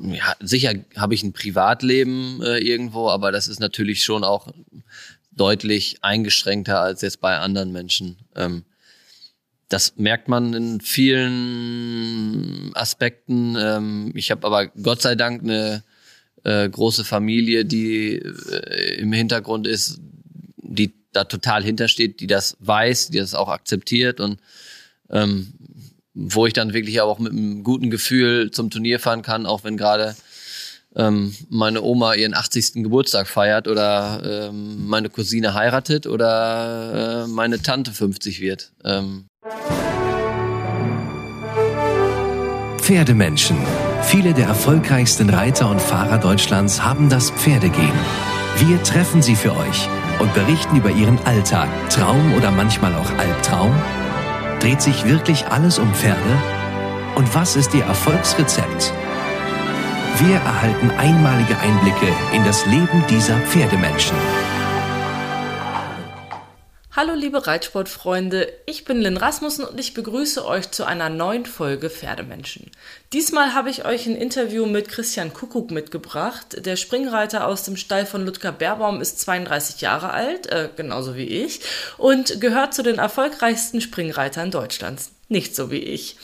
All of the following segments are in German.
Ja, sicher habe ich ein Privatleben äh, irgendwo, aber das ist natürlich schon auch deutlich eingeschränkter als jetzt bei anderen Menschen. Ähm, das merkt man in vielen Aspekten. Ähm, ich habe aber Gott sei Dank eine äh, große Familie, die äh, im Hintergrund ist, die da total hintersteht, die das weiß, die das auch akzeptiert und ähm, wo ich dann wirklich auch mit einem guten Gefühl zum Turnier fahren kann, auch wenn gerade ähm, meine Oma ihren 80. Geburtstag feiert oder ähm, meine Cousine heiratet oder äh, meine Tante 50 wird. Ähm. Pferdemenschen. Viele der erfolgreichsten Reiter und Fahrer Deutschlands haben das Pferdegehen. Wir treffen sie für euch und berichten über ihren Alltag, Traum oder manchmal auch Albtraum. Dreht sich wirklich alles um Pferde? Und was ist ihr Erfolgsrezept? Wir erhalten einmalige Einblicke in das Leben dieser Pferdemenschen. Hallo liebe Reitsportfreunde, ich bin Lynn Rasmussen und ich begrüße euch zu einer neuen Folge Pferdemenschen. Diesmal habe ich euch ein Interview mit Christian Kuckuck mitgebracht. Der Springreiter aus dem Stall von Ludger Baerbaum ist 32 Jahre alt, äh, genauso wie ich, und gehört zu den erfolgreichsten Springreitern Deutschlands. Nicht so wie ich.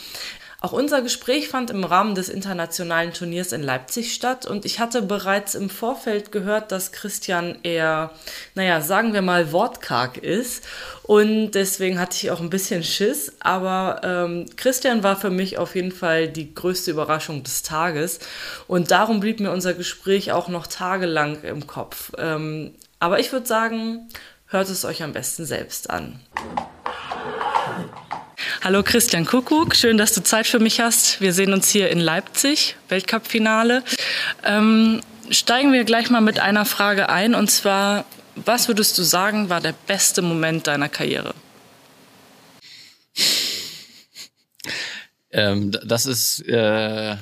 Auch unser Gespräch fand im Rahmen des internationalen Turniers in Leipzig statt und ich hatte bereits im Vorfeld gehört, dass Christian eher, naja, sagen wir mal, wortkarg ist und deswegen hatte ich auch ein bisschen Schiss, aber ähm, Christian war für mich auf jeden Fall die größte Überraschung des Tages und darum blieb mir unser Gespräch auch noch tagelang im Kopf. Ähm, aber ich würde sagen, hört es euch am besten selbst an. Hallo Christian Kuckuck, schön, dass du Zeit für mich hast. Wir sehen uns hier in Leipzig, Weltcup-Finale. Ähm, steigen wir gleich mal mit einer Frage ein und zwar, was würdest du sagen, war der beste Moment deiner Karriere? Ähm, das ist äh,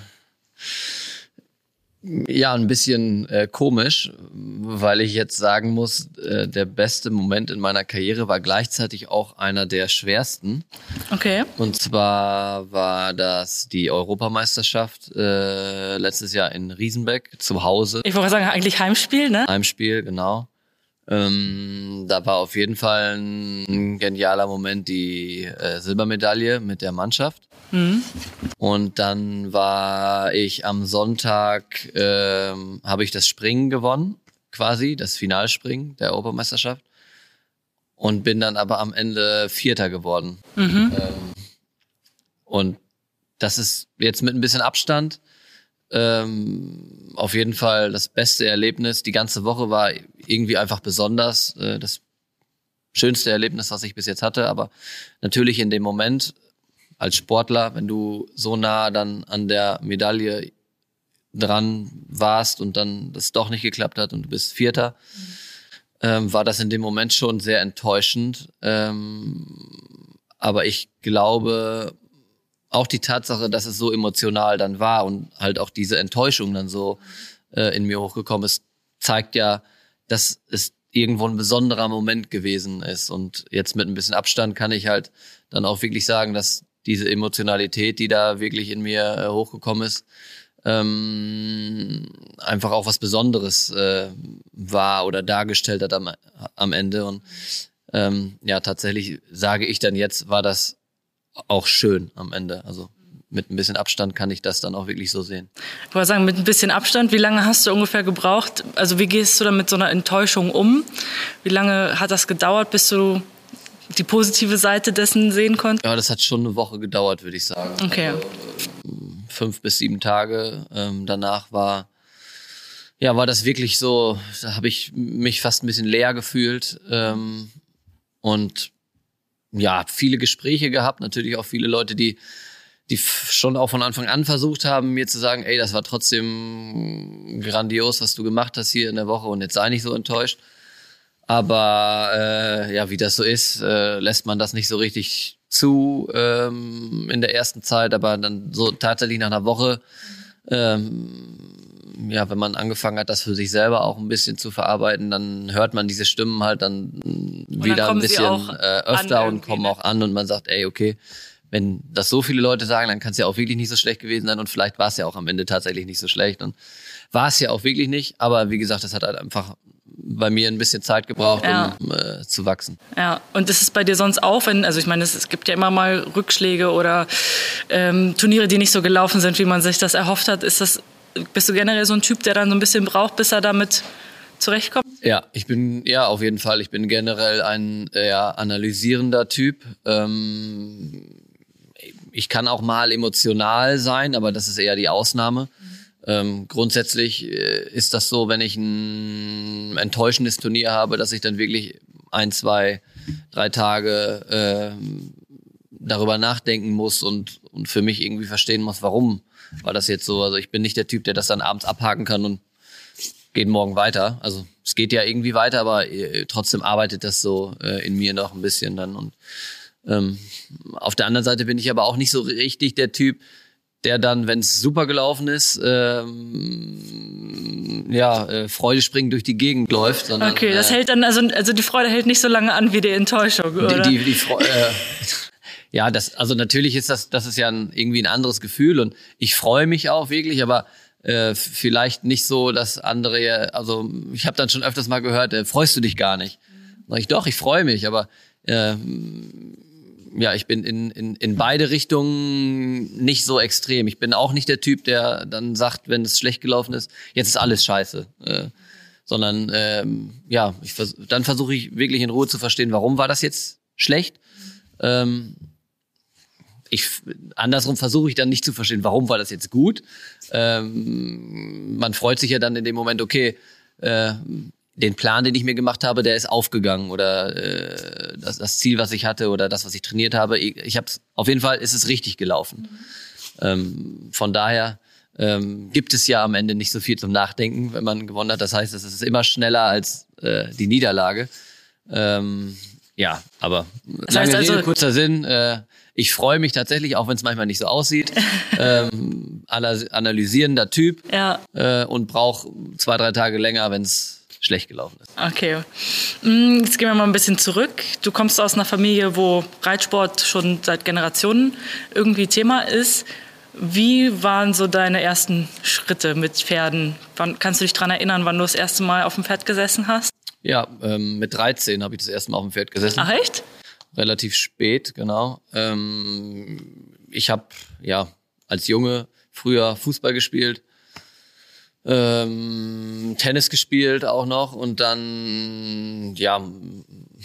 ja, ein bisschen äh, komisch, weil ich jetzt sagen muss, äh, der beste Moment in meiner Karriere war gleichzeitig auch einer der schwersten. Okay. Und zwar war das die Europameisterschaft äh, letztes Jahr in Riesenbeck zu Hause. Ich wollte sagen, eigentlich Heimspiel, ne? Heimspiel, genau. Ähm, da war auf jeden Fall ein genialer Moment die äh, Silbermedaille mit der Mannschaft. Mhm. Und dann war ich am Sonntag, ähm, habe ich das Springen gewonnen, quasi, das Finalspringen der Europameisterschaft. Und bin dann aber am Ende Vierter geworden. Mhm. Ähm, und das ist jetzt mit ein bisschen Abstand ähm, auf jeden Fall das beste Erlebnis. Die ganze Woche war irgendwie einfach besonders. Äh, das schönste Erlebnis, was ich bis jetzt hatte. Aber natürlich in dem Moment als Sportler, wenn du so nah dann an der Medaille dran warst und dann das doch nicht geklappt hat und du bist Vierter, ähm, war das in dem Moment schon sehr enttäuschend. Ähm, aber ich glaube, auch die Tatsache, dass es so emotional dann war und halt auch diese Enttäuschung dann so äh, in mir hochgekommen ist, zeigt ja, dass es irgendwo ein besonderer Moment gewesen ist. Und jetzt mit ein bisschen Abstand kann ich halt dann auch wirklich sagen, dass diese Emotionalität, die da wirklich in mir äh, hochgekommen ist, ähm, einfach auch was Besonderes äh, war oder dargestellt hat am, am Ende. Und ähm, ja, tatsächlich sage ich dann jetzt, war das auch schön am Ende. Also mit ein bisschen Abstand kann ich das dann auch wirklich so sehen. Ich wollte sagen, mit ein bisschen Abstand, wie lange hast du ungefähr gebraucht? Also wie gehst du dann mit so einer Enttäuschung um? Wie lange hat das gedauert, bis du die positive Seite dessen sehen konntest? Ja, das hat schon eine Woche gedauert, würde ich sagen. Okay. Also, fünf bis sieben Tage. Ähm, danach war ja war das wirklich so. Da habe ich mich fast ein bisschen leer gefühlt ähm, und ja viele Gespräche gehabt. Natürlich auch viele Leute, die die schon auch von Anfang an versucht haben, mir zu sagen, ey, das war trotzdem grandios, was du gemacht hast hier in der Woche und jetzt sei nicht so enttäuscht. Aber äh, ja, wie das so ist, äh, lässt man das nicht so richtig zu ähm, in der ersten Zeit, aber dann so tatsächlich nach einer Woche, ähm, ja, wenn man angefangen hat, das für sich selber auch ein bisschen zu verarbeiten, dann hört man diese Stimmen halt dann wieder ein bisschen äh, öfter und kommen ne? auch an und man sagt, ey, okay, wenn das so viele Leute sagen, dann kann es ja auch wirklich nicht so schlecht gewesen sein und vielleicht war es ja auch am Ende tatsächlich nicht so schlecht und war es ja auch wirklich nicht, aber wie gesagt, das hat halt einfach bei mir ein bisschen Zeit gebraucht, ja. um äh, zu wachsen. Ja, und ist es bei dir sonst auch, wenn, also ich meine, es, es gibt ja immer mal Rückschläge oder ähm, Turniere, die nicht so gelaufen sind, wie man sich das erhofft hat. Ist das, bist du generell so ein Typ, der dann so ein bisschen braucht, bis er damit zurechtkommt? Ja, ich bin, ja, auf jeden Fall. Ich bin generell ein eher analysierender Typ. Ähm, ich kann auch mal emotional sein, aber das ist eher die Ausnahme. Ähm, grundsätzlich äh, ist das so, wenn ich ein enttäuschendes Turnier habe, dass ich dann wirklich ein, zwei, drei Tage äh, darüber nachdenken muss und, und für mich irgendwie verstehen muss, warum war das jetzt so. Also ich bin nicht der Typ, der das dann abends abhaken kann und geht morgen weiter. Also es geht ja irgendwie weiter, aber äh, trotzdem arbeitet das so äh, in mir noch ein bisschen dann und ähm, auf der anderen Seite bin ich aber auch nicht so richtig der Typ, der dann, wenn es super gelaufen ist, ähm, ja, äh, Freude springen durch die Gegend läuft. Sondern, okay, das äh, hält dann, also, also die Freude hält nicht so lange an wie die Enttäuschung, oder? Die, die, die Freude, äh, ja, das, also natürlich ist das, das ist ja ein, irgendwie ein anderes Gefühl und ich freue mich auch wirklich, aber äh, vielleicht nicht so, dass andere, also ich habe dann schon öfters mal gehört, äh, freust du dich gar nicht? Sag ich, doch, ich freue mich, aber äh, ja, ich bin in, in, in beide Richtungen nicht so extrem. Ich bin auch nicht der Typ, der dann sagt, wenn es schlecht gelaufen ist, jetzt ist alles scheiße. Äh, sondern ähm, ja, ich vers dann versuche ich wirklich in Ruhe zu verstehen, warum war das jetzt schlecht. Ähm, ich andersrum versuche ich dann nicht zu verstehen, warum war das jetzt gut. Ähm, man freut sich ja dann in dem Moment, okay, äh, den Plan, den ich mir gemacht habe, der ist aufgegangen oder äh, das, das Ziel, was ich hatte oder das, was ich trainiert habe, ich, ich habe auf jeden Fall ist es richtig gelaufen. Mhm. Ähm, von daher ähm, gibt es ja am Ende nicht so viel zum Nachdenken, wenn man gewonnen hat. Das heißt, es ist immer schneller als äh, die Niederlage. Ähm, ja, aber das lange also, Rede, kurzer Sinn. Äh, ich freue mich tatsächlich, auch wenn es manchmal nicht so aussieht. ähm, analysierender Typ ja. äh, und brauche zwei, drei Tage länger, wenn es schlecht gelaufen ist. Okay. Mm, jetzt gehen wir mal ein bisschen zurück. Du kommst aus einer Familie, wo Reitsport schon seit Generationen irgendwie Thema ist. Wie waren so deine ersten Schritte mit Pferden? Wann, kannst du dich daran erinnern, wann du das erste Mal auf dem Pferd gesessen hast? Ja, ähm, mit 13 habe ich das erste Mal auf dem Pferd gesessen. Ach echt? Relativ spät, genau. Ähm, ich habe ja als Junge früher Fußball gespielt ähm, Tennis gespielt auch noch und dann, ja,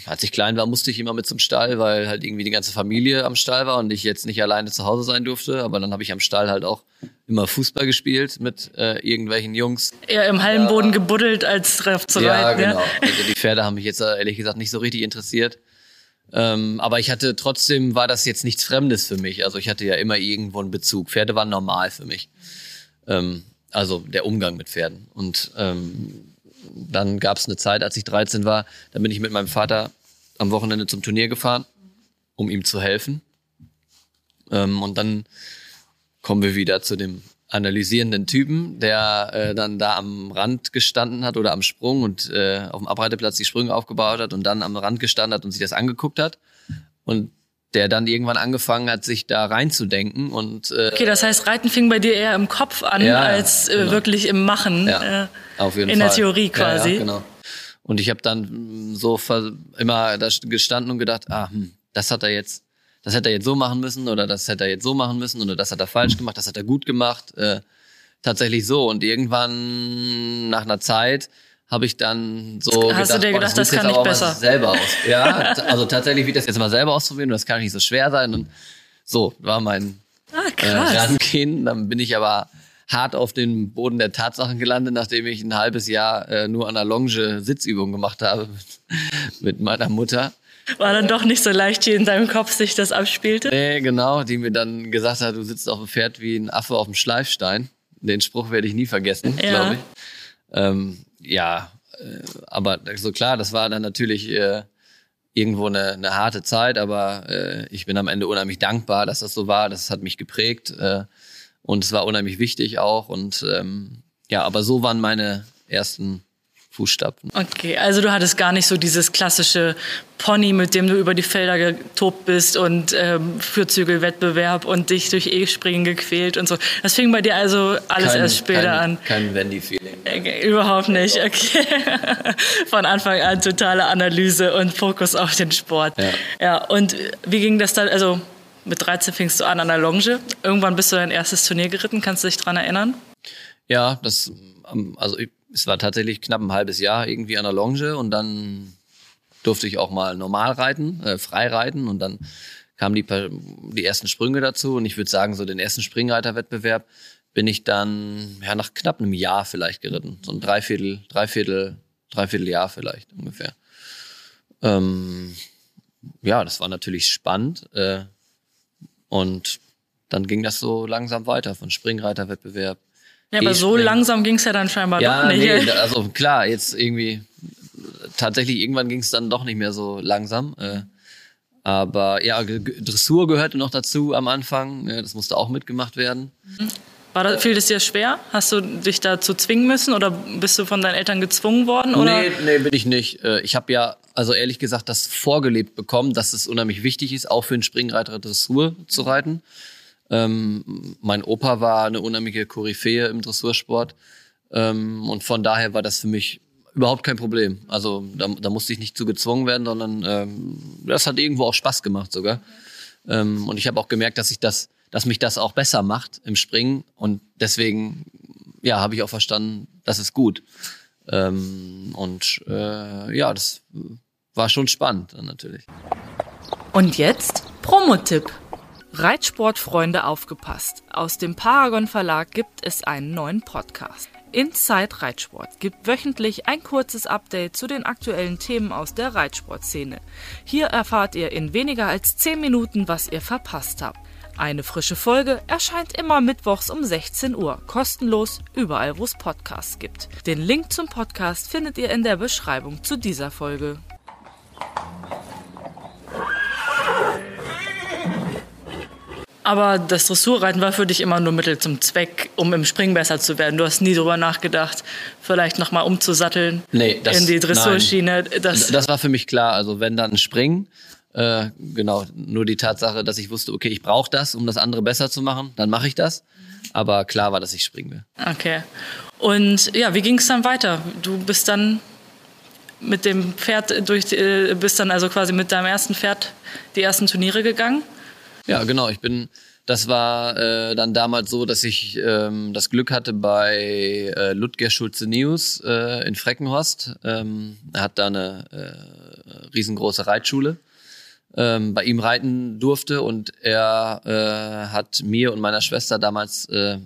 als ich klein war, musste ich immer mit zum Stall, weil halt irgendwie die ganze Familie am Stall war und ich jetzt nicht alleine zu Hause sein durfte. Aber dann habe ich am Stall halt auch immer Fußball gespielt mit äh, irgendwelchen Jungs. Eher im Hallenboden ja. gebuddelt als drauf zu ja, reiten. Genau. Ja, genau. Also die Pferde haben mich jetzt äh, ehrlich gesagt nicht so richtig interessiert. Ähm, aber ich hatte trotzdem, war das jetzt nichts Fremdes für mich. Also ich hatte ja immer irgendwo einen Bezug. Pferde waren normal für mich. Ähm, also der Umgang mit Pferden. Und ähm, dann gab es eine Zeit, als ich 13 war, da bin ich mit meinem Vater am Wochenende zum Turnier gefahren, um ihm zu helfen. Ähm, und dann kommen wir wieder zu dem analysierenden Typen, der äh, dann da am Rand gestanden hat oder am Sprung und äh, auf dem Abreiteplatz die Sprünge aufgebaut hat und dann am Rand gestanden hat und sich das angeguckt hat. Und der dann irgendwann angefangen hat, sich da reinzudenken und äh, okay, das heißt, Reiten fing bei dir eher im Kopf an ja, als äh, genau. wirklich im Machen, ja, äh, auf jeden in Fall. der Theorie quasi. Ja, ja genau. Und ich habe dann so immer da gestanden und gedacht, ah, hm, das hat er jetzt, das hätte er jetzt so machen müssen oder das hätte er jetzt so machen müssen oder das hat er falsch gemacht, das hat er gut gemacht. Äh, tatsächlich so. Und irgendwann nach einer Zeit habe ich dann so Hast gedacht, du dir gedacht, oh, das, das kann ich besser? Selber aus. Ja, also tatsächlich wie das jetzt mal selber ausprobieren, das kann nicht so schwer sein. Und so war mein ah, äh, Rangehen. Dann bin ich aber hart auf den Boden der Tatsachen gelandet, nachdem ich ein halbes Jahr äh, nur an der Longe Sitzübung gemacht habe mit meiner Mutter. War dann doch nicht so leicht, wie in deinem Kopf sich das abspielte? Nee, genau, die mir dann gesagt hat, du sitzt auf dem Pferd wie ein Affe auf dem Schleifstein. Den Spruch werde ich nie vergessen, ja. glaube ich. Ähm, ja, äh, aber so klar, das war dann natürlich äh, irgendwo eine, eine harte Zeit, aber äh, ich bin am Ende unheimlich dankbar, dass das so war. Das hat mich geprägt äh, und es war unheimlich wichtig auch. Und ähm, ja, aber so waren meine ersten Fußstapfen. Okay, also du hattest gar nicht so dieses klassische Pony, mit dem du über die Felder getobt bist und ähm, Fürzügelwettbewerb und dich durch E-Springen gequält und so. Das fing bei dir also alles kein, erst später kein, an. Kein Wendy-Feeling. Okay, überhaupt nicht, okay. Von Anfang an totale Analyse und Fokus auf den Sport. Ja, ja und wie ging das dann? Also mit 13 fingst du an an der Longe. Irgendwann bist du dein erstes Turnier geritten. Kannst du dich daran erinnern? Ja, das, ähm, also es war tatsächlich knapp ein halbes Jahr irgendwie an der Longe und dann durfte ich auch mal normal reiten, äh, frei reiten und dann kamen die, die ersten Sprünge dazu und ich würde sagen, so den ersten Springreiterwettbewerb bin ich dann ja nach knapp einem Jahr vielleicht geritten. So ein Dreiviertel, Dreiviertel, Dreiviertel Jahr vielleicht ungefähr. Ähm, ja, das war natürlich spannend. Äh, und dann ging das so langsam weiter von Springreiterwettbewerb. Ja, aber so langsam ging es ja dann scheinbar ja, doch nicht. Nee, also klar, jetzt irgendwie tatsächlich irgendwann ging es dann doch nicht mehr so langsam. Äh, aber ja, Dressur gehörte noch dazu am Anfang. Ja, das musste auch mitgemacht werden. War das, fiel das dir schwer? Hast du dich dazu zwingen müssen oder bist du von deinen Eltern gezwungen worden? Oder? Nee, nee, bin ich nicht. Äh, ich habe ja also ehrlich gesagt das vorgelebt bekommen, dass es unheimlich wichtig ist, auch für einen Springreiter Dressur zu reiten. Ähm, mein Opa war eine unheimliche Koryphäe im Dressursport ähm, und von daher war das für mich überhaupt kein Problem. Also da, da musste ich nicht zu gezwungen werden, sondern ähm, das hat irgendwo auch Spaß gemacht sogar. Ähm, und ich habe auch gemerkt, dass ich das, dass mich das auch besser macht im Springen und deswegen ja habe ich auch verstanden, das ist gut. Ähm, und äh, ja, das war schon spannend natürlich. Und jetzt Promotipp. Reitsportfreunde aufgepasst. Aus dem Paragon Verlag gibt es einen neuen Podcast. Inside Reitsport gibt wöchentlich ein kurzes Update zu den aktuellen Themen aus der Reitsportszene. Hier erfahrt ihr in weniger als 10 Minuten, was ihr verpasst habt. Eine frische Folge erscheint immer mittwochs um 16 Uhr, kostenlos überall, wo es Podcasts gibt. Den Link zum Podcast findet ihr in der Beschreibung zu dieser Folge. Aber das Dressurreiten war für dich immer nur Mittel zum Zweck, um im Springen besser zu werden. Du hast nie darüber nachgedacht, vielleicht nochmal umzusatteln nee, das, in die Dressurschiene. Das, das war für mich klar. Also wenn dann Springen, äh, genau, nur die Tatsache, dass ich wusste, okay, ich brauche das, um das andere besser zu machen, dann mache ich das. Aber klar war, dass ich springen will. Okay. Und ja, wie ging es dann weiter? Du bist dann mit dem Pferd durch, äh, bist dann also quasi mit deinem ersten Pferd die ersten Turniere gegangen? Ja, genau. Ich bin, das war äh, dann damals so, dass ich ähm, das Glück hatte bei äh, Ludger Schulze-News äh, in Freckenhorst. Ähm, er hat da eine äh, riesengroße Reitschule ähm, bei ihm reiten durfte und er äh, hat mir und meiner Schwester damals, äh,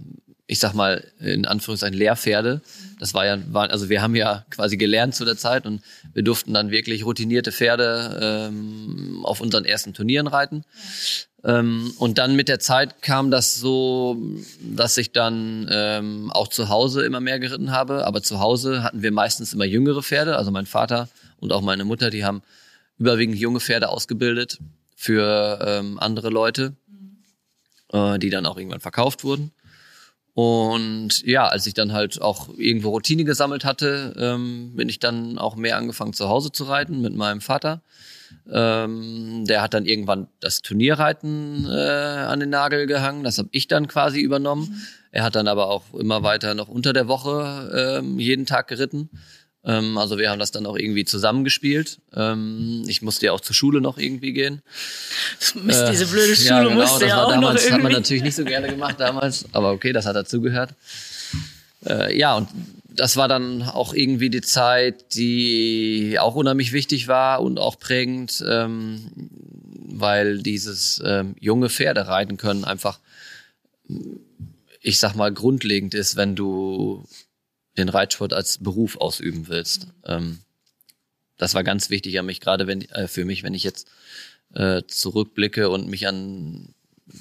ich sag mal in Anführungszeichen Lehrpferde. Das war ja, war, also wir haben ja quasi gelernt zu der Zeit und wir durften dann wirklich routinierte Pferde ähm, auf unseren ersten Turnieren reiten. Ähm, und dann mit der Zeit kam das so, dass ich dann ähm, auch zu Hause immer mehr geritten habe. Aber zu Hause hatten wir meistens immer jüngere Pferde. Also mein Vater und auch meine Mutter, die haben überwiegend junge Pferde ausgebildet für ähm, andere Leute, äh, die dann auch irgendwann verkauft wurden. Und ja, als ich dann halt auch irgendwo Routine gesammelt hatte, ähm, bin ich dann auch mehr angefangen zu Hause zu reiten mit meinem Vater. Ähm, der hat dann irgendwann das Turnierreiten äh, an den Nagel gehangen. Das habe ich dann quasi übernommen. Er hat dann aber auch immer weiter noch unter der Woche ähm, jeden Tag geritten. Ähm, also wir haben das dann auch irgendwie zusammengespielt. Ähm, ich musste ja auch zur Schule noch irgendwie gehen. Mist, äh, diese blöde Schule ja, genau, musste ja auch damals, noch irgendwie. hat man natürlich nicht so gerne gemacht damals, aber okay, das hat dazugehört. Äh, ja, und das war dann auch irgendwie die Zeit, die auch unheimlich wichtig war und auch prägend, ähm, weil dieses ähm, junge Pferde reiten können einfach, ich sag mal, grundlegend ist, wenn du den Reitsport als Beruf ausüben willst. Ähm, das war ganz wichtig an mich, gerade wenn äh, für mich, wenn ich jetzt äh, zurückblicke und mich an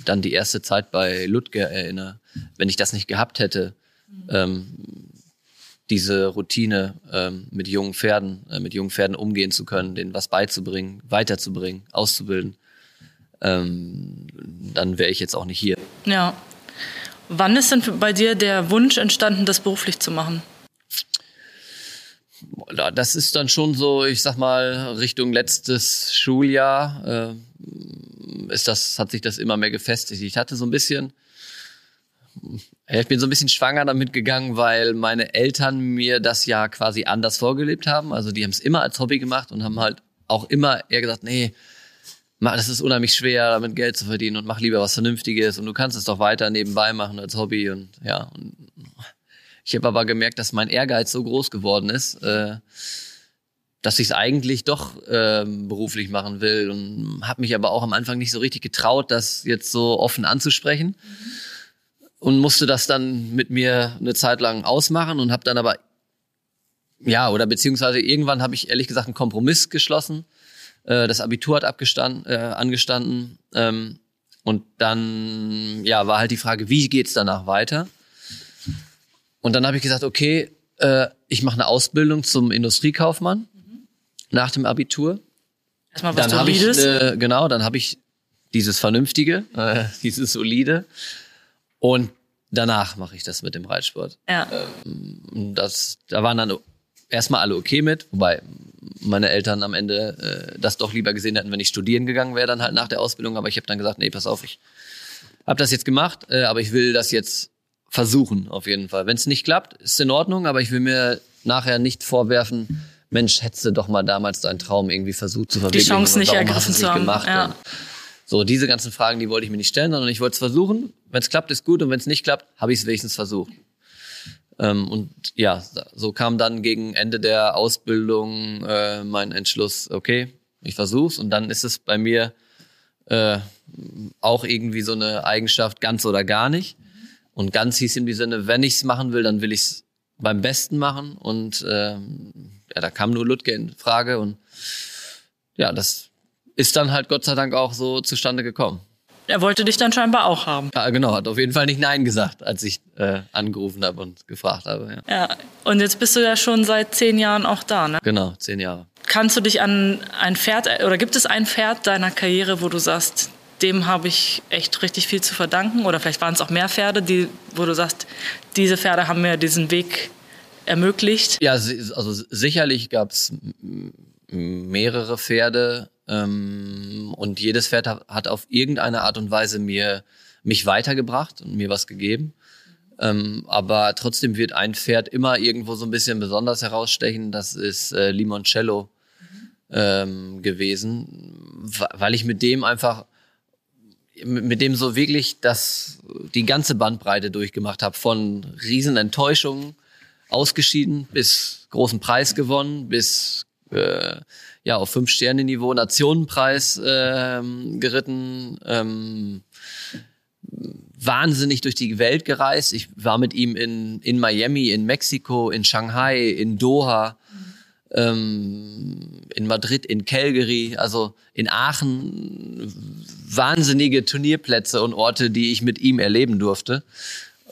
dann die erste Zeit bei Ludger erinnere. Wenn ich das nicht gehabt hätte, ähm, diese Routine ähm, mit jungen Pferden, äh, mit jungen Pferden umgehen zu können, denen was beizubringen, weiterzubringen, auszubilden, ähm, dann wäre ich jetzt auch nicht hier. Ja, Wann ist denn bei dir der Wunsch entstanden, das beruflich zu machen? Das ist dann schon so, ich sag mal, Richtung letztes Schuljahr äh, ist das, hat sich das immer mehr gefestigt. Ich hatte so ein bisschen, ich bin so ein bisschen schwanger damit gegangen, weil meine Eltern mir das ja quasi anders vorgelebt haben. Also die haben es immer als Hobby gemacht und haben halt auch immer eher gesagt, nee, das ist unheimlich schwer, damit Geld zu verdienen und mach lieber was Vernünftiges und du kannst es doch weiter nebenbei machen als Hobby und ja. Und ich habe aber gemerkt, dass mein Ehrgeiz so groß geworden ist, äh, dass ich es eigentlich doch äh, beruflich machen will und habe mich aber auch am Anfang nicht so richtig getraut, das jetzt so offen anzusprechen mhm. Und musste das dann mit mir eine Zeit lang ausmachen und habe dann aber ja oder beziehungsweise irgendwann habe ich ehrlich gesagt einen Kompromiss geschlossen äh, das Abitur hat abgestanden, äh, angestanden. Ähm, und dann ja, war halt die Frage, wie geht's danach weiter? Und dann habe ich gesagt, okay, äh, ich mache eine Ausbildung zum Industriekaufmann mhm. nach dem Abitur. Erstmal was dann habe ich äh, genau, dann habe ich dieses Vernünftige, äh, dieses Solide. Und danach mache ich das mit dem Reitsport. Ja. Ähm, das, da waren dann erstmal alle okay mit, wobei meine Eltern am Ende äh, das doch lieber gesehen hätten, wenn ich studieren gegangen wäre, dann halt nach der Ausbildung. Aber ich habe dann gesagt, nee, pass auf, ich habe das jetzt gemacht, äh, aber ich will das jetzt versuchen, auf jeden Fall. Wenn es nicht klappt, ist in Ordnung, aber ich will mir nachher nicht vorwerfen, Mensch, hättest du doch mal damals deinen Traum irgendwie versucht zu verwirklichen. Die Chance nicht ergriffen zu haben. Gemacht ja. So, diese ganzen Fragen, die wollte ich mir nicht stellen, sondern ich wollte es versuchen. Wenn es klappt, ist gut und wenn es nicht klappt, habe ich es wenigstens versucht. Ähm, und ja, so kam dann gegen Ende der Ausbildung äh, mein Entschluss, okay, ich versuch's. Und dann ist es bei mir äh, auch irgendwie so eine Eigenschaft, ganz oder gar nicht. Und ganz hieß in die Sinne, wenn ich's machen will, dann will ich's beim Besten machen. Und äh, ja, da kam nur Ludge in Frage. Und ja, das ist dann halt Gott sei Dank auch so zustande gekommen. Er wollte dich dann scheinbar auch haben. Ja, genau, hat auf jeden Fall nicht Nein gesagt, als ich äh, angerufen habe und gefragt habe. Ja. ja, und jetzt bist du ja schon seit zehn Jahren auch da, ne? Genau, zehn Jahre. Kannst du dich an ein Pferd, oder gibt es ein Pferd deiner Karriere, wo du sagst, dem habe ich echt richtig viel zu verdanken? Oder vielleicht waren es auch mehr Pferde, die, wo du sagst, diese Pferde haben mir diesen Weg ermöglicht? Ja, also sicherlich gab es mehrere Pferde, ähm, und jedes Pferd hat auf irgendeine Art und Weise mir mich weitergebracht und mir was gegeben. Ähm, aber trotzdem wird ein Pferd immer irgendwo so ein bisschen besonders herausstechen. Das ist äh, Limoncello ähm, gewesen, weil ich mit dem einfach mit dem so wirklich das die ganze Bandbreite durchgemacht habe von Riesenenttäuschungen ausgeschieden bis großen Preis gewonnen bis äh, ja auf fünf Sterne Niveau Nationenpreis ähm, geritten. Ähm, wahnsinnig durch die Welt gereist. Ich war mit ihm in, in Miami, in Mexiko, in Shanghai, in Doha, ähm, in Madrid, in Calgary, also in Aachen. Wahnsinnige Turnierplätze und Orte, die ich mit ihm erleben durfte.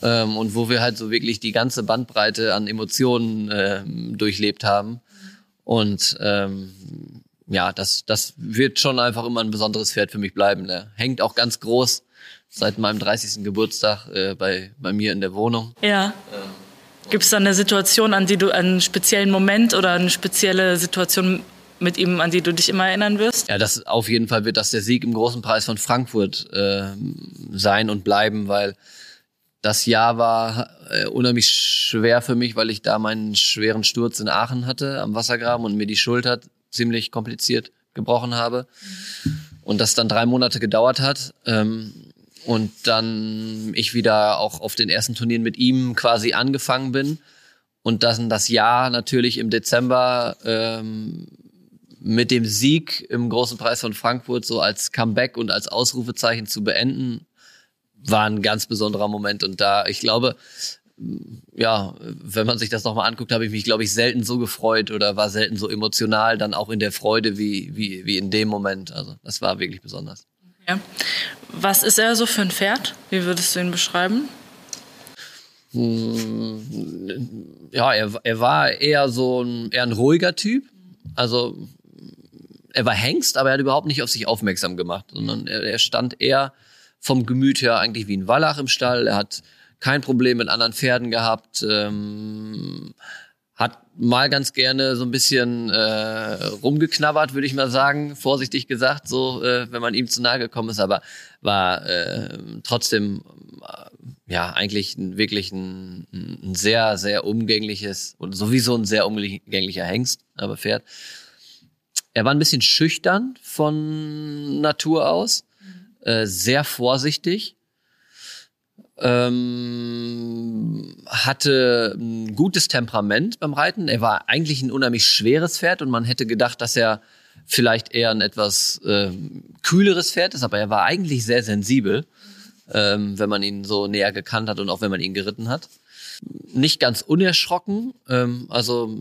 Ähm, und wo wir halt so wirklich die ganze Bandbreite an Emotionen äh, durchlebt haben. Und ähm, ja, das, das wird schon einfach immer ein besonderes Pferd für mich bleiben. Der hängt auch ganz groß seit meinem 30. Geburtstag äh, bei, bei mir in der Wohnung. Ja. Ähm, Gibt es da eine Situation, an die du einen speziellen Moment oder eine spezielle Situation mit ihm, an die du dich immer erinnern wirst? Ja, das auf jeden Fall wird das der Sieg im großen Preis von Frankfurt äh, sein und bleiben, weil das Jahr war äh, unheimlich schwer für mich, weil ich da meinen schweren Sturz in Aachen hatte am Wassergraben und mir die Schulter ziemlich kompliziert gebrochen habe. Und das dann drei Monate gedauert hat. Ähm, und dann ich wieder auch auf den ersten Turnieren mit ihm quasi angefangen bin. Und dann das Jahr natürlich im Dezember ähm, mit dem Sieg im Großen Preis von Frankfurt so als Comeback und als Ausrufezeichen zu beenden war ein ganz besonderer Moment. Und da, ich glaube, ja, wenn man sich das nochmal anguckt, habe ich mich, glaube ich, selten so gefreut oder war selten so emotional, dann auch in der Freude wie, wie, wie in dem Moment. Also das war wirklich besonders. Okay. Was ist er so für ein Pferd? Wie würdest du ihn beschreiben? Hm, ja, er, er war eher so ein, eher ein ruhiger Typ. Also er war Hengst, aber er hat überhaupt nicht auf sich aufmerksam gemacht, sondern er, er stand eher vom Gemüt her eigentlich wie ein Wallach im Stall. Er hat kein Problem mit anderen Pferden gehabt, ähm, hat mal ganz gerne so ein bisschen äh, rumgeknabbert, würde ich mal sagen, vorsichtig gesagt, so äh, wenn man ihm zu nahe gekommen ist, aber war äh, trotzdem äh, ja eigentlich ein, wirklich ein, ein sehr sehr umgängliches und sowieso ein sehr umgänglicher Hengst, aber Pferd. Er war ein bisschen schüchtern von Natur aus, äh, sehr vorsichtig ähm, hatte ein gutes Temperament beim Reiten. Er war eigentlich ein unheimlich schweres Pferd und man hätte gedacht, dass er vielleicht eher ein etwas äh, kühleres Pferd ist, aber er war eigentlich sehr sensibel, ähm, wenn man ihn so näher gekannt hat und auch wenn man ihn geritten hat. Nicht ganz unerschrocken, ähm, also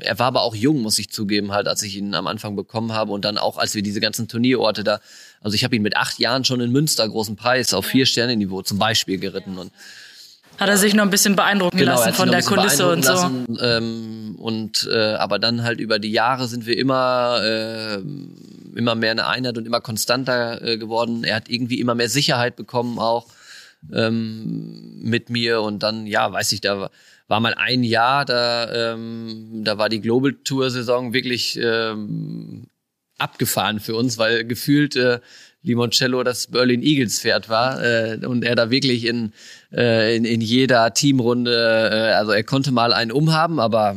er war aber auch jung, muss ich zugeben, halt, als ich ihn am Anfang bekommen habe und dann auch, als wir diese ganzen Turnierorte da, also ich habe ihn mit acht Jahren schon in Münster großen Preis auf vier Sterne Niveau zum Beispiel geritten und hat er sich noch ein bisschen beeindrucken genau, lassen von der Kulisse und so. Lassen, ähm, und äh, aber dann halt über die Jahre sind wir immer äh, immer mehr eine Einheit und immer konstanter äh, geworden. Er hat irgendwie immer mehr Sicherheit bekommen auch ähm, mit mir und dann ja weiß ich da war mal ein Jahr, da, ähm, da war die Global Tour Saison wirklich ähm, abgefahren für uns, weil gefühlt äh, Limoncello das Berlin Eagles Pferd war äh, und er da wirklich in, äh, in, in jeder Teamrunde, äh, also er konnte mal einen umhaben, aber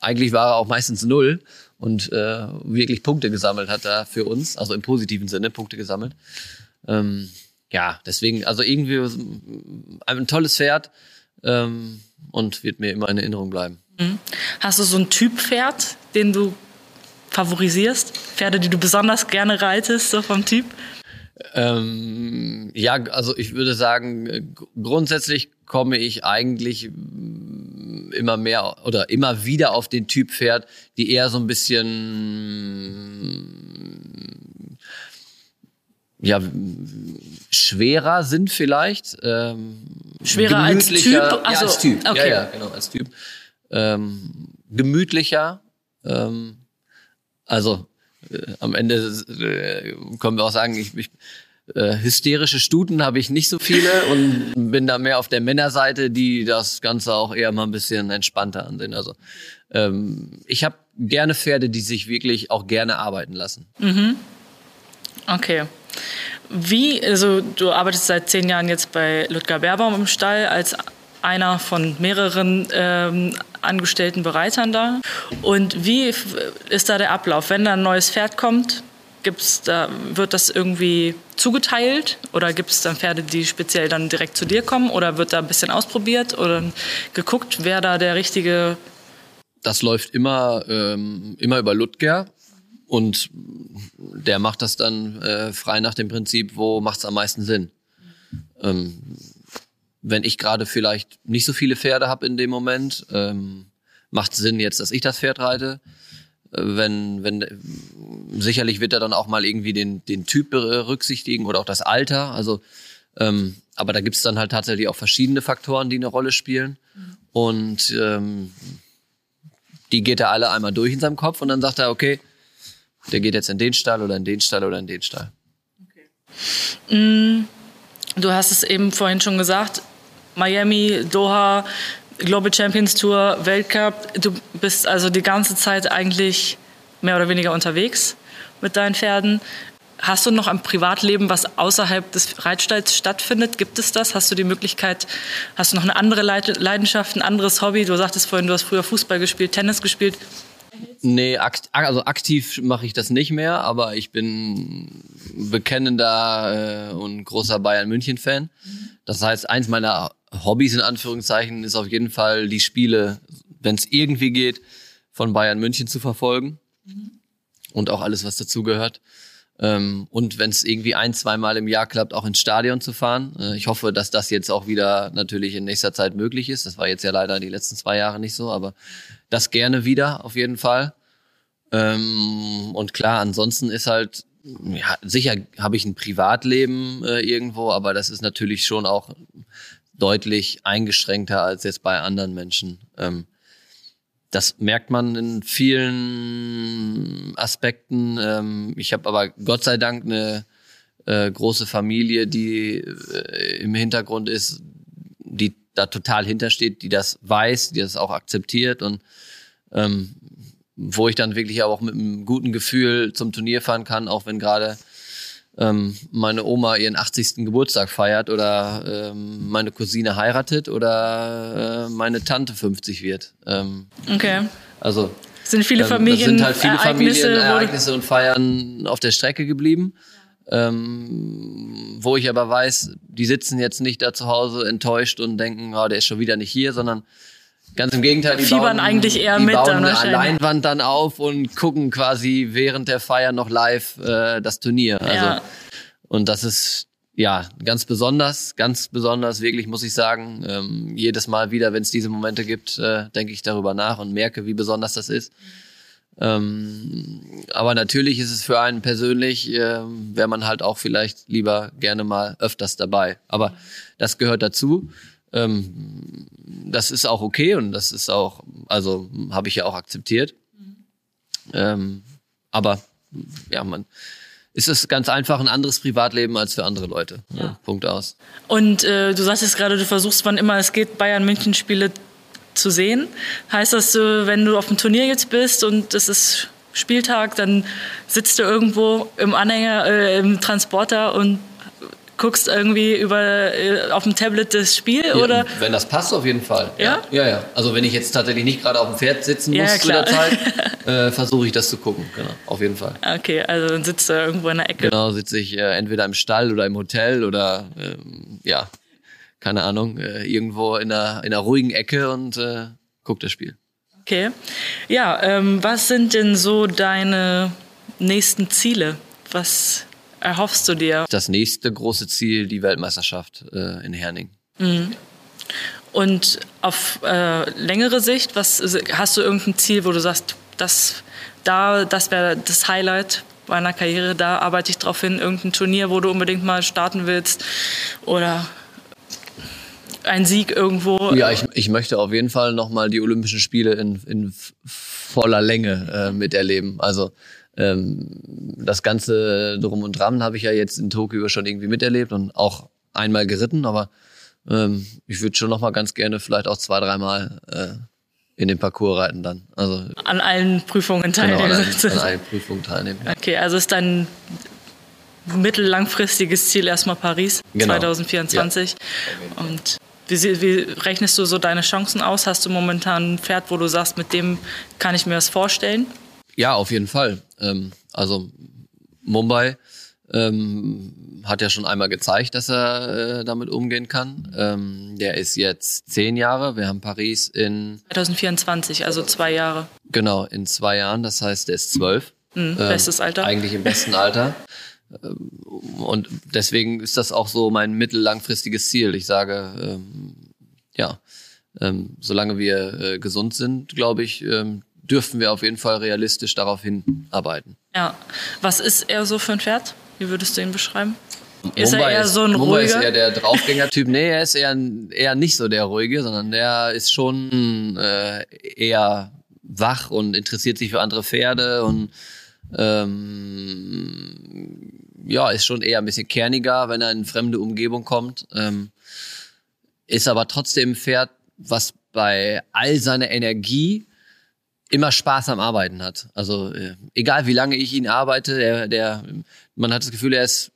eigentlich war er auch meistens null und äh, wirklich Punkte gesammelt hat da für uns, also im positiven Sinne Punkte gesammelt. Ähm, ja, deswegen, also irgendwie ein tolles Pferd. Ähm, und wird mir immer in Erinnerung bleiben. Mhm. Hast du so ein Typ Pferd, den du favorisierst? Pferde, die du besonders gerne reitest, so vom Typ? Ähm, ja, also ich würde sagen, grundsätzlich komme ich eigentlich immer mehr oder immer wieder auf den Typ Pferd, die eher so ein bisschen ja schwerer sind vielleicht. Ähm, schwerer als Typ? Also, ja, als Typ. Okay. Ja, ja, genau, als Typ. Ähm, gemütlicher. Ähm, also äh, am Ende äh, können wir auch sagen, ich, ich äh, hysterische Stuten habe ich nicht so viele und bin da mehr auf der Männerseite, die das Ganze auch eher mal ein bisschen entspannter ansehen. Also ähm, ich habe gerne Pferde, die sich wirklich auch gerne arbeiten lassen. Mhm. Okay. Wie, also du arbeitest seit zehn Jahren jetzt bei Ludger Baerbaum im Stall als einer von mehreren ähm, angestellten Bereitern da. Und wie ist da der Ablauf? Wenn da ein neues Pferd kommt, gibt's da, wird das irgendwie zugeteilt oder gibt es dann Pferde, die speziell dann direkt zu dir kommen oder wird da ein bisschen ausprobiert oder geguckt, wer da der richtige das läuft immer, ähm, immer über Ludger. Und der macht das dann äh, frei nach dem Prinzip, wo macht es am meisten Sinn. Ähm, wenn ich gerade vielleicht nicht so viele Pferde habe in dem Moment, ähm, macht es Sinn jetzt, dass ich das Pferd reite. Äh, wenn, wenn, sicherlich wird er dann auch mal irgendwie den, den Typ berücksichtigen oder auch das Alter. Also, ähm, aber da gibt's dann halt tatsächlich auch verschiedene Faktoren, die eine Rolle spielen. Und ähm, die geht er alle einmal durch in seinem Kopf und dann sagt er, okay, der geht jetzt in den Stall oder in den Stall oder in den Stall. Okay. Mm, du hast es eben vorhin schon gesagt, Miami, Doha, Global Champions Tour, Weltcup. Du bist also die ganze Zeit eigentlich mehr oder weniger unterwegs mit deinen Pferden. Hast du noch ein Privatleben, was außerhalb des Reitstalls stattfindet? Gibt es das? Hast du die Möglichkeit, hast du noch eine andere Leidenschaft, ein anderes Hobby? Du sagtest vorhin, du hast früher Fußball gespielt, Tennis gespielt. Nee, akt, also aktiv mache ich das nicht mehr, aber ich bin bekennender äh, und großer Bayern München Fan. Das heißt, eins meiner Hobbys in Anführungszeichen ist auf jeden Fall die Spiele, wenn es irgendwie geht, von Bayern München zu verfolgen mhm. und auch alles, was dazugehört. Ähm, und wenn es irgendwie ein, zweimal im Jahr klappt, auch ins Stadion zu fahren. Äh, ich hoffe, dass das jetzt auch wieder natürlich in nächster Zeit möglich ist. Das war jetzt ja leider die letzten zwei Jahre nicht so, aber das gerne wieder auf jeden Fall. Ähm, und klar, ansonsten ist halt, ja, sicher habe ich ein Privatleben äh, irgendwo, aber das ist natürlich schon auch deutlich eingeschränkter als jetzt bei anderen Menschen. Ähm, das merkt man in vielen Aspekten. Ähm, ich habe aber Gott sei Dank eine äh, große Familie, die äh, im Hintergrund ist, die da total hintersteht, die das weiß, die das auch akzeptiert und ähm, wo ich dann wirklich auch mit einem guten Gefühl zum Turnier fahren kann, auch wenn gerade ähm, meine Oma ihren 80. Geburtstag feiert oder ähm, meine Cousine heiratet oder äh, meine Tante 50 wird. Ähm, okay. Also sind viele Familien ähm, sind halt viele Familienereignisse und Feiern auf der Strecke geblieben. Ähm, wo ich aber weiß, die sitzen jetzt nicht da zu Hause enttäuscht und denken, oh, der ist schon wieder nicht hier, sondern Ganz im Gegenteil, die fiebern bauen, eigentlich eher die mit bauen dann eine wahrscheinlich. Leinwand dann auf und gucken quasi während der Feier noch live äh, das Turnier. Also Ja. und das ist ja ganz besonders, ganz besonders wirklich muss ich sagen. Ähm, jedes Mal wieder, wenn es diese Momente gibt, äh, denke ich darüber nach und merke, wie besonders das ist. Ähm, aber natürlich ist es für einen persönlich, ähm, wäre man halt auch vielleicht lieber gerne mal öfters dabei. Aber das gehört dazu. Ähm, das ist auch okay und das ist auch, also habe ich ja auch akzeptiert. Ähm, aber ja, man ist es ganz einfach ein anderes Privatleben als für andere Leute. Ja. Punkt aus. Und äh, du sagst jetzt gerade, du versuchst, wann immer es geht, Bayern München Spiele zu sehen. Heißt das, äh, wenn du auf dem Turnier jetzt bist und es ist Spieltag, dann sitzt du irgendwo im Anhänger, äh, im Transporter und guckst irgendwie über äh, auf dem Tablet das Spiel Ja, oder Wenn das passt, auf jeden Fall. Ja? Ja, ja. Also wenn ich jetzt tatsächlich nicht gerade auf dem Pferd sitzen Ja, muss zu klar. der Zeit, äh, versuche ich das zu gucken. Genau, auf jeden Fall. okay, also dann sitzt du irgendwo in der Ecke. Genau, sitze ich äh, entweder im Stall oder im Hotel oder ähm, ja, keine Ahnung, äh, irgendwo in einer, in einer ruhigen Ecke und äh, guck das Spiel. Okay. Ja, ähm, was sind denn so deine nächsten Ziele? Was erhoffst du dir? Das nächste große Ziel, die Weltmeisterschaft äh, in Herning. Und auf äh, längere Sicht, was hast du irgendein Ziel, wo du sagst, das da, das wäre das Highlight meiner Karriere, da arbeite ich drauf hin, irgendein Turnier, wo du unbedingt mal starten willst oder ein Sieg irgendwo. Ja, ich, ich möchte auf jeden Fall nochmal die Olympischen Spiele in, in voller Länge äh, miterleben. Also ähm, das ganze Drum und Dran habe ich ja jetzt in Tokio schon irgendwie miterlebt und auch einmal geritten, aber ähm, ich würde schon nochmal ganz gerne vielleicht auch zwei, dreimal äh, in den Parcours reiten dann. Also an allen Prüfungen genau, an, teilnehmen. an allen Prüfungen teilnehmen. Ja. Okay, also ist dein mittellangfristiges Ziel erstmal Paris Genau. 2024. Und wie, wie rechnest du so deine Chancen aus? Hast du momentan ein Pferd, wo du sagst, mit dem kann ich mir das vorstellen? Ja, auf jeden Fall. Ähm, also Mumbai ähm, hat ja schon einmal gezeigt, dass er äh, damit umgehen kann. Ähm, der ist jetzt zehn Jahre. Wir haben Paris in 2024, also zwei Jahre. genau in zwei Jahren. Das heißt, der ist zwölf. Mhm, bestes Alter. Eigentlich im besten Alter. Und deswegen ist das auch so mein mittellangfristiges Ziel. Ich sage, ähm, ja, ähm, solange wir äh, gesund sind, glaube ich, ähm, dürfen wir auf jeden Fall realistisch darauf hinarbeiten. Ja. Was ist er so für ein Pferd? Wie würdest du ihn beschreiben? Ist er eher so ein Mumbai ist ruhiger? eher der Draufgänger-Typ. nee, er ist eher, eher nicht so der ruhige, sondern der ist schon äh, eher wach und interessiert sich für andere Pferde und ähm, ja, ist schon eher ein bisschen kerniger, wenn er in fremde Umgebung kommt. Ähm, ist aber trotzdem ein Pferd, was bei all seiner Energie immer Spaß am Arbeiten hat. Also äh, egal wie lange ich ihn arbeite, der, der, man hat das Gefühl, er ist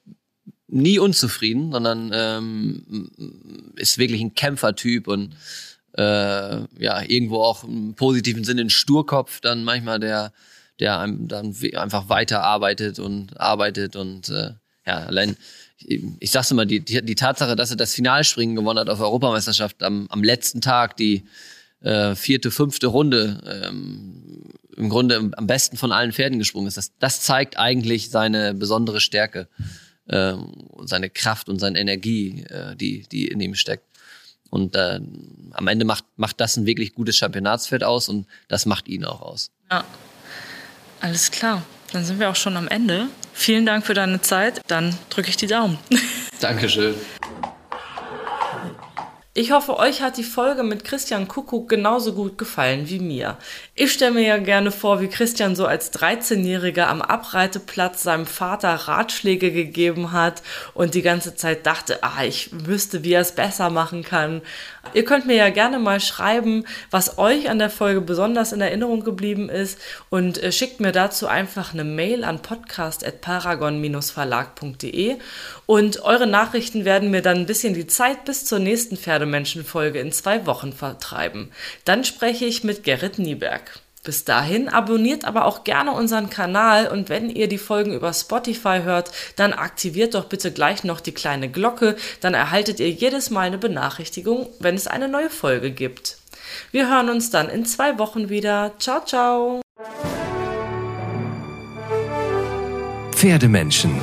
nie unzufrieden, sondern ähm, ist wirklich ein Kämpfertyp und äh, ja irgendwo auch im positiven Sinne ein Sturkopf. Dann manchmal der, der einem dann einfach weiter arbeitet und arbeitet und äh, ja allein ich, ich sag's immer die, die die Tatsache, dass er das Finalspringen gewonnen hat auf Europameisterschaft am, am letzten Tag die äh, vierte, fünfte Runde ähm, im Grunde am- besten von allen Pferden gesprungen ist. Das, das zeigt eigentlich seine besondere Stärke, und seine Kraft und seine Energie, äh, die, die in ihm steckt. Und äh, am Ende macht, macht das ein wirklich gutes Championatspferd aus und das macht ihn auch aus. Ja. Alles klar. Dann sind wir auch schon am Ende. Vielen Dank für deine Zeit. Dann drücke ich die Daumen. Dankeschön. Ich hoffe, euch hat die Folge mit Christian Kuckuck genauso gut gefallen wie mir. Ich stelle mir ja gerne vor, wie Christian so als 13-Jähriger am Abreiteplatz seinem Vater Ratschläge gegeben hat und die ganze Zeit dachte, ah, ich wüsste, wie er es besser machen kann. Ihr könnt mir ja gerne mal schreiben, was euch an der Folge besonders in Erinnerung geblieben ist und äh, schickt mir dazu einfach eine Mail an podcast.paragon-verlag.de und eure Nachrichten werden mir dann ein bisschen die Zeit bis zur nächsten Pferdemenschen-Folge in zwei Wochen vertreiben. Dann spreche ich mit Gerrit Nieberg. Bis dahin abonniert aber auch gerne unseren Kanal und wenn ihr die Folgen über Spotify hört, dann aktiviert doch bitte gleich noch die kleine Glocke, dann erhaltet ihr jedes Mal eine Benachrichtigung, wenn es eine neue Folge gibt. Wir hören uns dann in zwei Wochen wieder. Ciao, ciao. Pferdemenschen